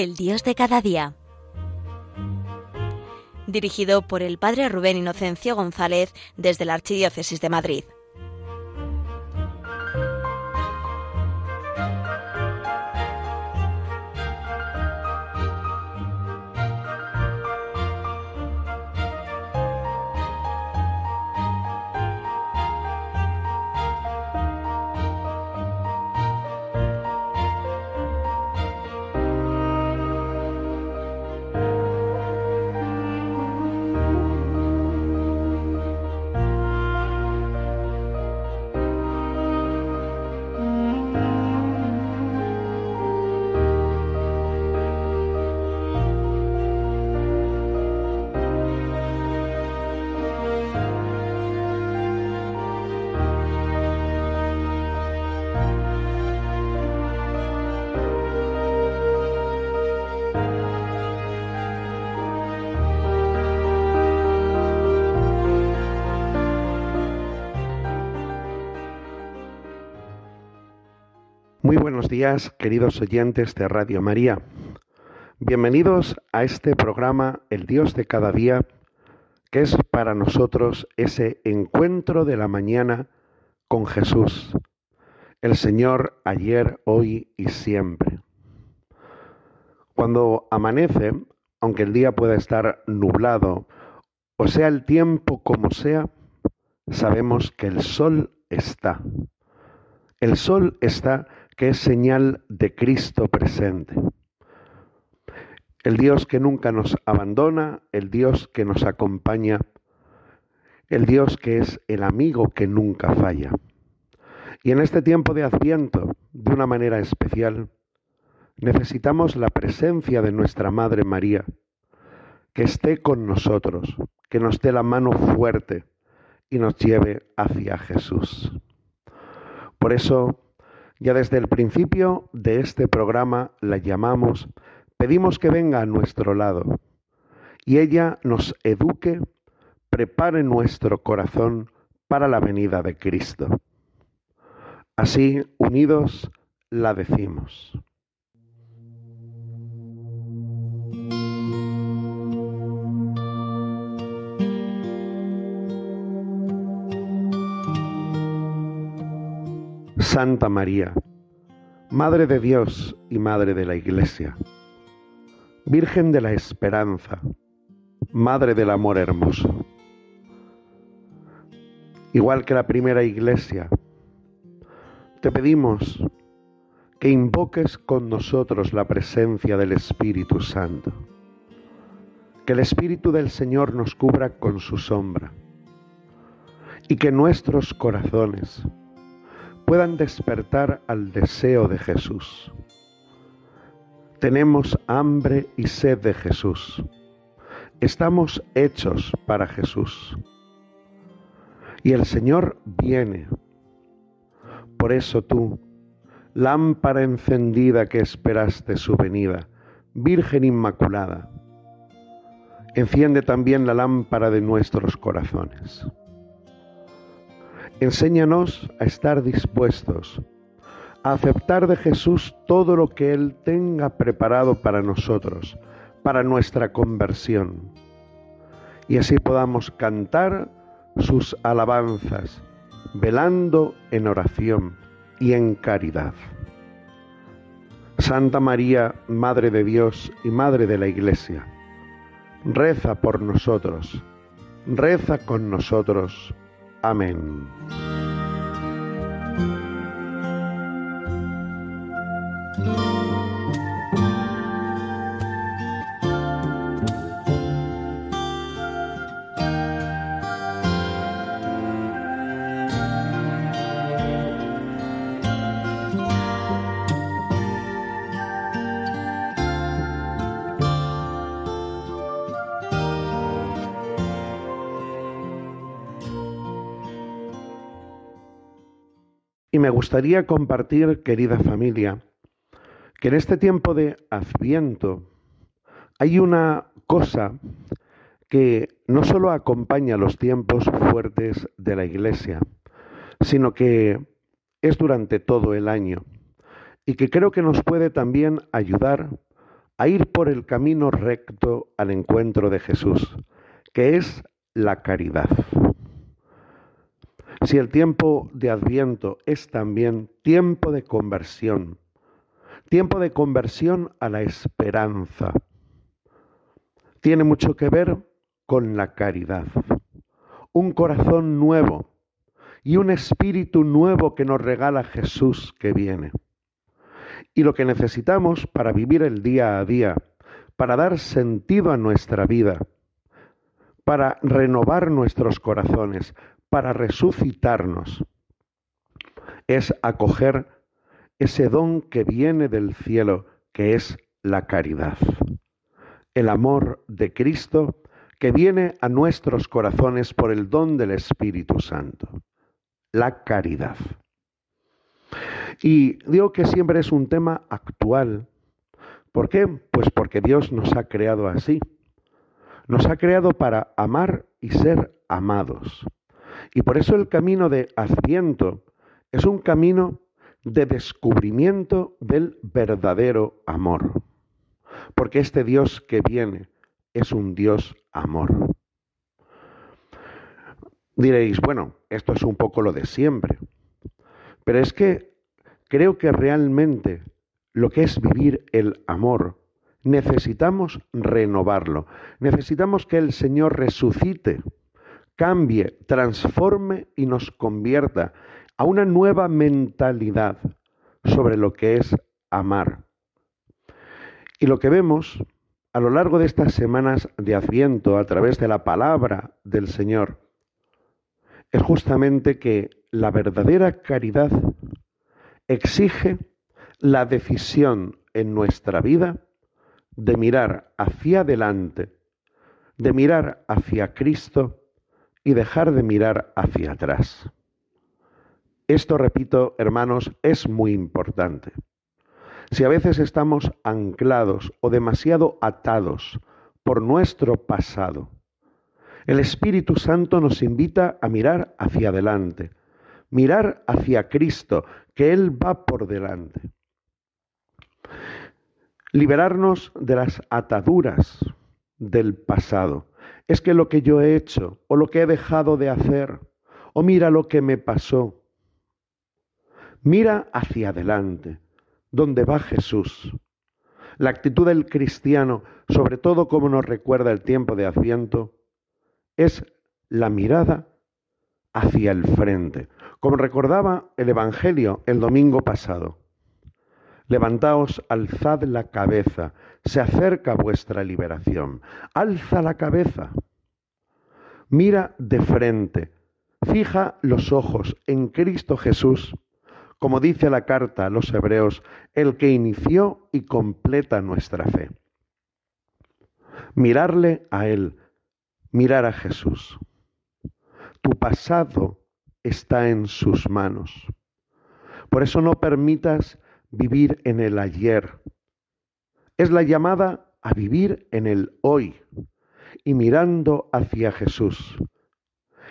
El Dios de cada día. Dirigido por el Padre Rubén Inocencio González desde la Archidiócesis de Madrid. Muy buenos días, queridos oyentes de Radio María. Bienvenidos a este programa El Dios de cada día, que es para nosotros ese encuentro de la mañana con Jesús, el Señor ayer, hoy y siempre. Cuando amanece, aunque el día pueda estar nublado, o sea el tiempo como sea, sabemos que el sol está. El sol está que es señal de Cristo presente. El Dios que nunca nos abandona, el Dios que nos acompaña, el Dios que es el amigo que nunca falla. Y en este tiempo de Adviento, de una manera especial, necesitamos la presencia de nuestra Madre María, que esté con nosotros, que nos dé la mano fuerte y nos lleve hacia Jesús. Por eso ya desde el principio de este programa la llamamos, pedimos que venga a nuestro lado y ella nos eduque, prepare nuestro corazón para la venida de Cristo. Así, unidos, la decimos. Santa María, Madre de Dios y Madre de la Iglesia, Virgen de la Esperanza, Madre del Amor Hermoso. Igual que la primera Iglesia, te pedimos que invoques con nosotros la presencia del Espíritu Santo, que el Espíritu del Señor nos cubra con su sombra y que nuestros corazones, puedan despertar al deseo de Jesús. Tenemos hambre y sed de Jesús. Estamos hechos para Jesús. Y el Señor viene. Por eso tú, lámpara encendida que esperaste su venida, Virgen Inmaculada, enciende también la lámpara de nuestros corazones. Enséñanos a estar dispuestos a aceptar de Jesús todo lo que Él tenga preparado para nosotros, para nuestra conversión. Y así podamos cantar sus alabanzas, velando en oración y en caridad. Santa María, Madre de Dios y Madre de la Iglesia, reza por nosotros, reza con nosotros Amén. Me gustaría compartir, querida familia, que en este tiempo de adviento hay una cosa que no solo acompaña los tiempos fuertes de la Iglesia, sino que es durante todo el año y que creo que nos puede también ayudar a ir por el camino recto al encuentro de Jesús, que es la caridad. Si el tiempo de Adviento es también tiempo de conversión, tiempo de conversión a la esperanza, tiene mucho que ver con la caridad. Un corazón nuevo y un espíritu nuevo que nos regala Jesús que viene. Y lo que necesitamos para vivir el día a día, para dar sentido a nuestra vida, para renovar nuestros corazones, para resucitarnos, es acoger ese don que viene del cielo, que es la caridad. El amor de Cristo que viene a nuestros corazones por el don del Espíritu Santo. La caridad. Y digo que siempre es un tema actual. ¿Por qué? Pues porque Dios nos ha creado así. Nos ha creado para amar y ser amados. Y por eso el camino de Adviento es un camino de descubrimiento del verdadero amor. Porque este Dios que viene es un Dios amor. Diréis, bueno, esto es un poco lo de siempre. Pero es que creo que realmente lo que es vivir el amor, necesitamos renovarlo. Necesitamos que el Señor resucite cambie, transforme y nos convierta a una nueva mentalidad sobre lo que es amar. Y lo que vemos a lo largo de estas semanas de Adviento a través de la palabra del Señor es justamente que la verdadera caridad exige la decisión en nuestra vida de mirar hacia adelante, de mirar hacia Cristo y dejar de mirar hacia atrás. Esto, repito, hermanos, es muy importante. Si a veces estamos anclados o demasiado atados por nuestro pasado, el Espíritu Santo nos invita a mirar hacia adelante, mirar hacia Cristo, que Él va por delante. Liberarnos de las ataduras del pasado es que lo que yo he hecho o lo que he dejado de hacer, o mira lo que me pasó. Mira hacia adelante, donde va Jesús. La actitud del cristiano, sobre todo como nos recuerda el tiempo de Adviento, es la mirada hacia el frente, como recordaba el Evangelio el domingo pasado. Levantaos, alzad la cabeza, se acerca vuestra liberación. Alza la cabeza. Mira de frente. Fija los ojos en Cristo Jesús, como dice la carta a los hebreos, el que inició y completa nuestra fe. Mirarle a Él, mirar a Jesús. Tu pasado está en sus manos. Por eso no permitas vivir en el ayer, es la llamada a vivir en el hoy y mirando hacia Jesús,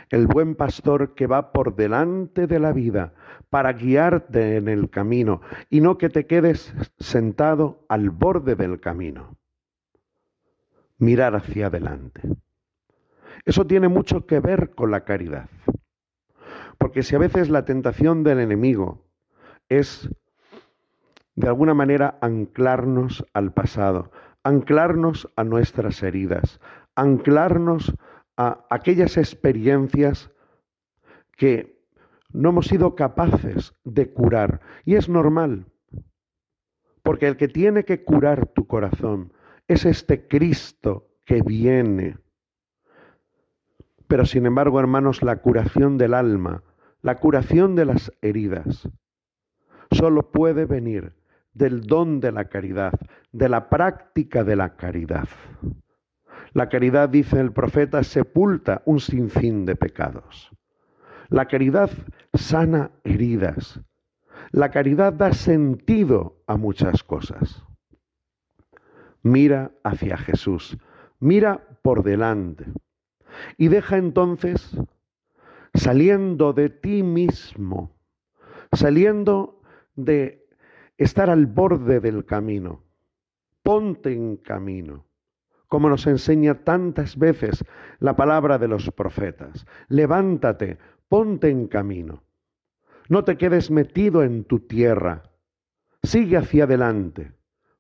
el buen pastor que va por delante de la vida para guiarte en el camino y no que te quedes sentado al borde del camino. Mirar hacia adelante. Eso tiene mucho que ver con la caridad. Porque si a veces la tentación del enemigo es de alguna manera anclarnos al pasado, anclarnos a nuestras heridas, anclarnos a aquellas experiencias que no hemos sido capaces de curar. Y es normal, porque el que tiene que curar tu corazón es este Cristo que viene. Pero sin embargo, hermanos, la curación del alma, la curación de las heridas, solo puede venir del don de la caridad, de la práctica de la caridad. La caridad, dice el profeta, sepulta un sinfín de pecados. La caridad sana heridas. La caridad da sentido a muchas cosas. Mira hacia Jesús, mira por delante y deja entonces, saliendo de ti mismo, saliendo de estar al borde del camino, ponte en camino, como nos enseña tantas veces la palabra de los profetas. Levántate, ponte en camino. No te quedes metido en tu tierra. Sigue hacia adelante,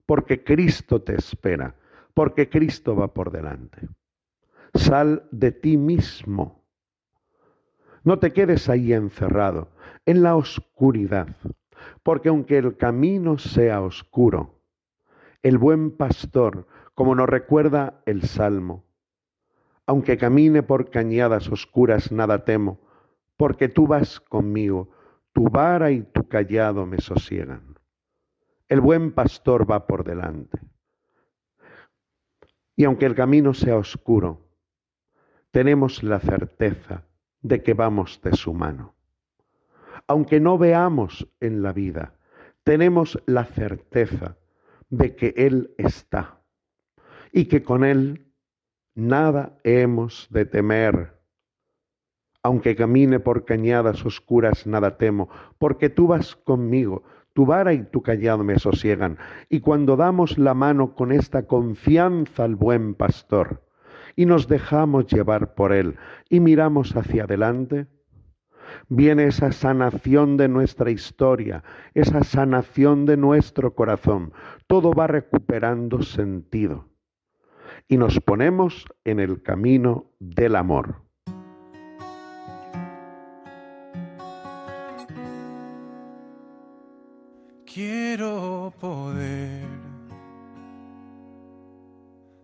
porque Cristo te espera, porque Cristo va por delante. Sal de ti mismo. No te quedes ahí encerrado, en la oscuridad, porque aunque el camino sea oscuro, el buen pastor, como nos recuerda el Salmo, aunque camine por cañadas oscuras, nada temo, porque tú vas conmigo, tu vara y tu callado me sosiegan. El buen pastor va por delante. Y aunque el camino sea oscuro, tenemos la certeza de que vamos de su mano. Aunque no veamos en la vida, tenemos la certeza de que Él está y que con Él nada hemos de temer. Aunque camine por cañadas oscuras, nada temo, porque tú vas conmigo, tu vara y tu callado me sosiegan. Y cuando damos la mano con esta confianza al buen pastor y nos dejamos llevar por él y miramos hacia adelante, viene esa sanación de nuestra historia, esa sanación de nuestro corazón. Todo va recuperando sentido y nos ponemos en el camino del amor. Quiero poder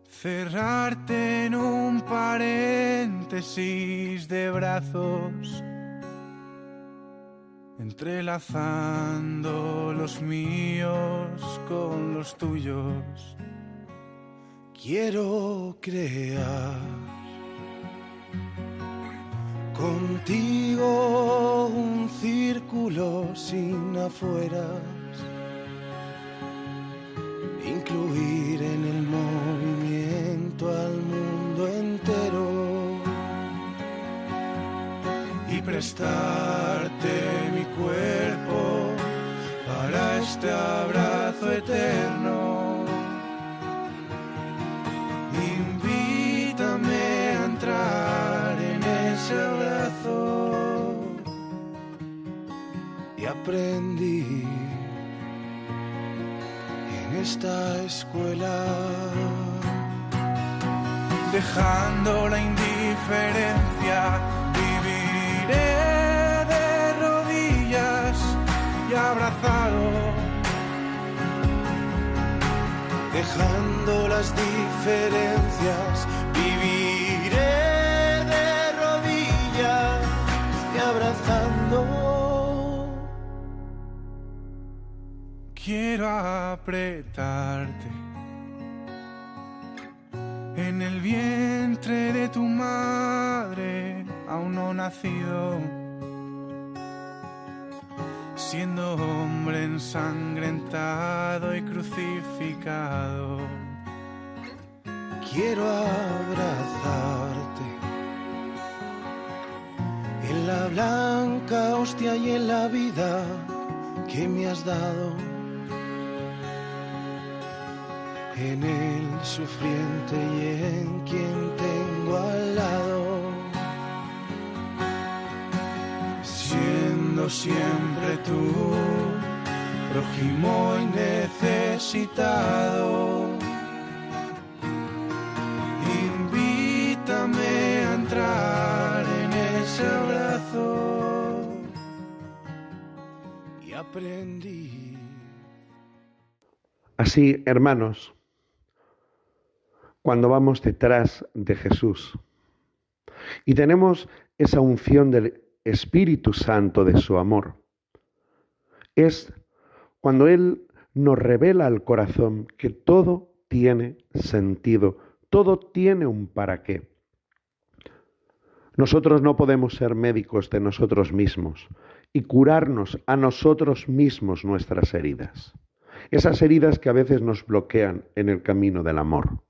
cerrarte en un paréntesis de brazos, entrelazando los míos con los tuyos. Quiero crear contigo un círculo sin afueras incluir prestarte mi cuerpo para este abrazo eterno. Invítame a entrar en ese abrazo y aprendí esta escuela, dejando la indiferencia, dejando las diferencias, viviré de rodillas y abrazando. Quiero apretarte en el vientre de tu madre, aún no nacido, siendo hombre ensangrentado y crucificado. Quiero abrazarte. En la blanca hostia y en la vida que me has dado. En el sufriente y en quien tengo al lado, siempre tú, prójimo y necesitado. Invítame a entrar en ese abrazo y aprendí. Así, hermanos, cuando vamos detrás de Jesús. Y tenemos esa unción del Espíritu Santo de su amor. Es cuando Él nos revela al corazón que todo tiene sentido, todo tiene un para qué. Nosotros no podemos ser médicos de nosotros mismos y curarnos a nosotros mismos nuestras heridas. Esas heridas que a veces nos bloquean en el camino del amor.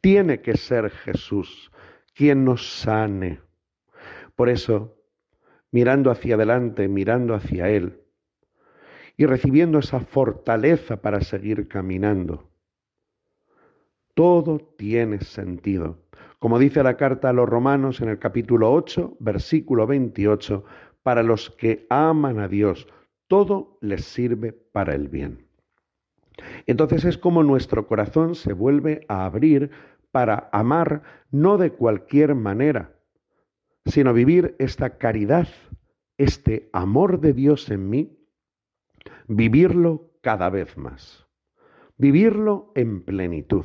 Tiene que ser Jesús quien nos sane. Por eso, mirando hacia adelante, mirando hacia Él y recibiendo esa fortaleza para seguir caminando, todo tiene sentido. Como dice la carta a los romanos en el capítulo 8, versículo 28, para los que aman a Dios, todo les sirve para el bien. Entonces es como nuestro corazón se vuelve a abrir para amar no de cualquier manera, sino vivir esta caridad, este amor de Dios en mí, vivirlo cada vez más, vivirlo en plenitud.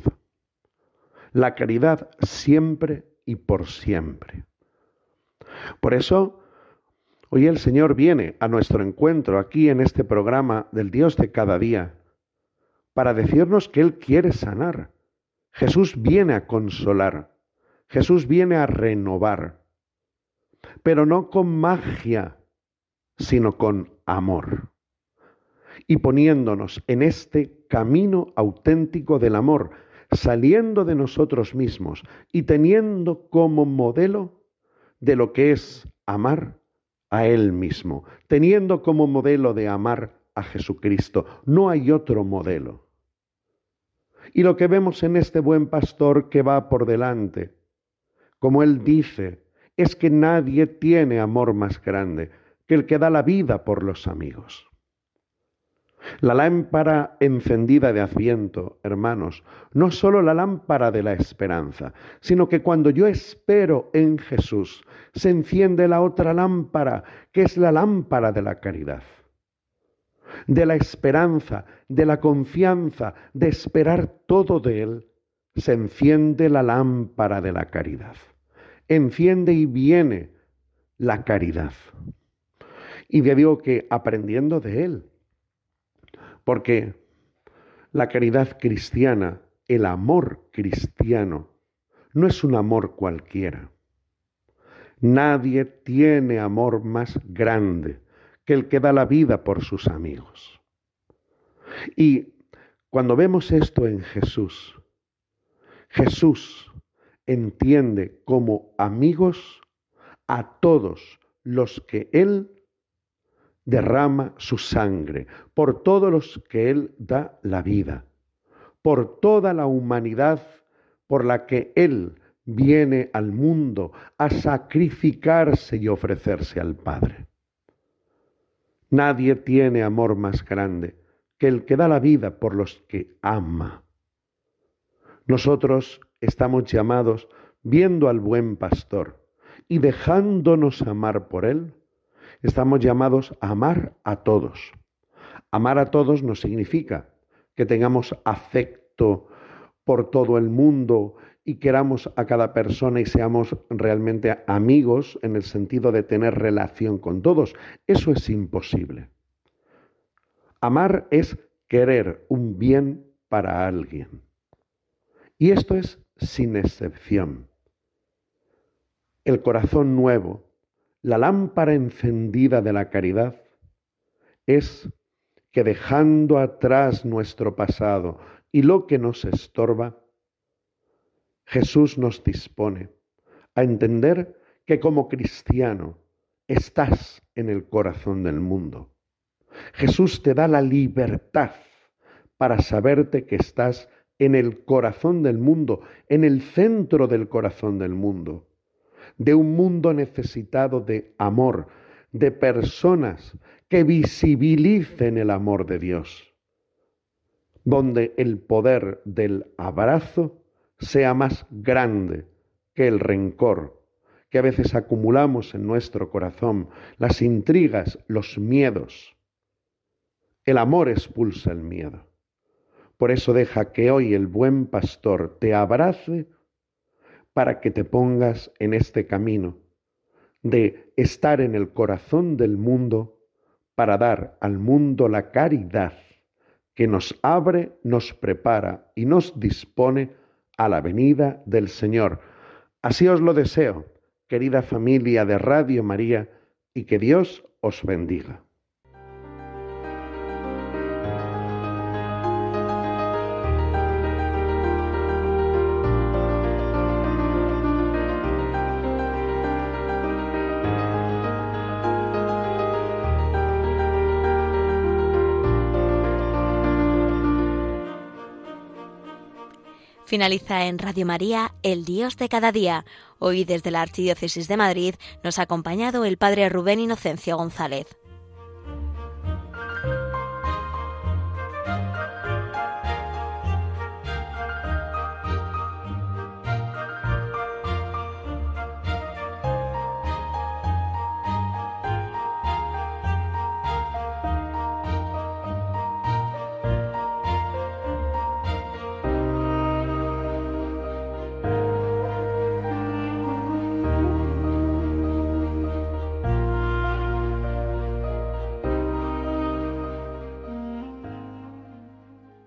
La caridad siempre y por siempre. Por eso, hoy el Señor viene a nuestro encuentro aquí en este programa del Dios de cada día para decirnos que Él quiere sanar. Jesús viene a consolar. Jesús viene a renovar. Pero no con magia, sino con amor. Y poniéndonos en este camino auténtico del amor, saliendo de nosotros mismos y teniendo como modelo de lo que es amar a Él mismo, teniendo como modelo de amar a Jesucristo. No hay otro modelo. Y lo que vemos en este buen pastor que va por delante, como él dice, es que nadie tiene amor más grande que el que da la vida por los amigos. La lámpara encendida de Adviento, hermanos, no solo la lámpara de la esperanza, sino que cuando yo espero en Jesús, se enciende la otra lámpara, que es la lámpara de la caridad de la esperanza, de la confianza, de esperar todo de Él, se enciende la lámpara de la caridad. Enciende y viene la caridad. Y digo que aprendiendo de Él, porque la caridad cristiana, el amor cristiano, no es un amor cualquiera. Nadie tiene amor más grande que el que da la vida por sus amigos. Y cuando vemos esto en Jesús, Jesús entiende como amigos a todos los que Él derrama su sangre, por todos los que Él da la vida, por toda la humanidad por la que Él viene al mundo a sacrificarse y ofrecerse al Padre. Nadie tiene amor más grande que el que da la vida por los que ama. Nosotros estamos llamados, viendo al buen pastor y dejándonos amar por él, estamos llamados a amar a todos. Amar a todos no significa que tengamos afecto por todo el mundo y queramos a cada persona y seamos realmente amigos en el sentido de tener relación con todos. Eso es imposible. Amar es querer un bien para alguien. Y esto es sin excepción. El corazón nuevo, la lámpara encendida de la caridad, es que dejando atrás nuestro pasado y lo que nos estorba, Jesús nos dispone a entender que como cristiano estás en el corazón del mundo. Jesús te da la libertad para saberte que estás en el corazón del mundo, en el centro del corazón del mundo, de un mundo necesitado de amor, de personas que visibilicen el amor de Dios, donde el poder del abrazo sea más grande que el rencor que a veces acumulamos en nuestro corazón, las intrigas, los miedos. El amor expulsa el miedo. Por eso deja que hoy el buen pastor te abrace para que te pongas en este camino de estar en el corazón del mundo para dar al mundo la caridad que nos abre, nos prepara y nos dispone a la venida del Señor. Así os lo deseo, querida familia de Radio María, y que Dios os bendiga. Finaliza en Radio María El Dios de cada día. Hoy desde la Archidiócesis de Madrid nos ha acompañado el Padre Rubén Inocencio González.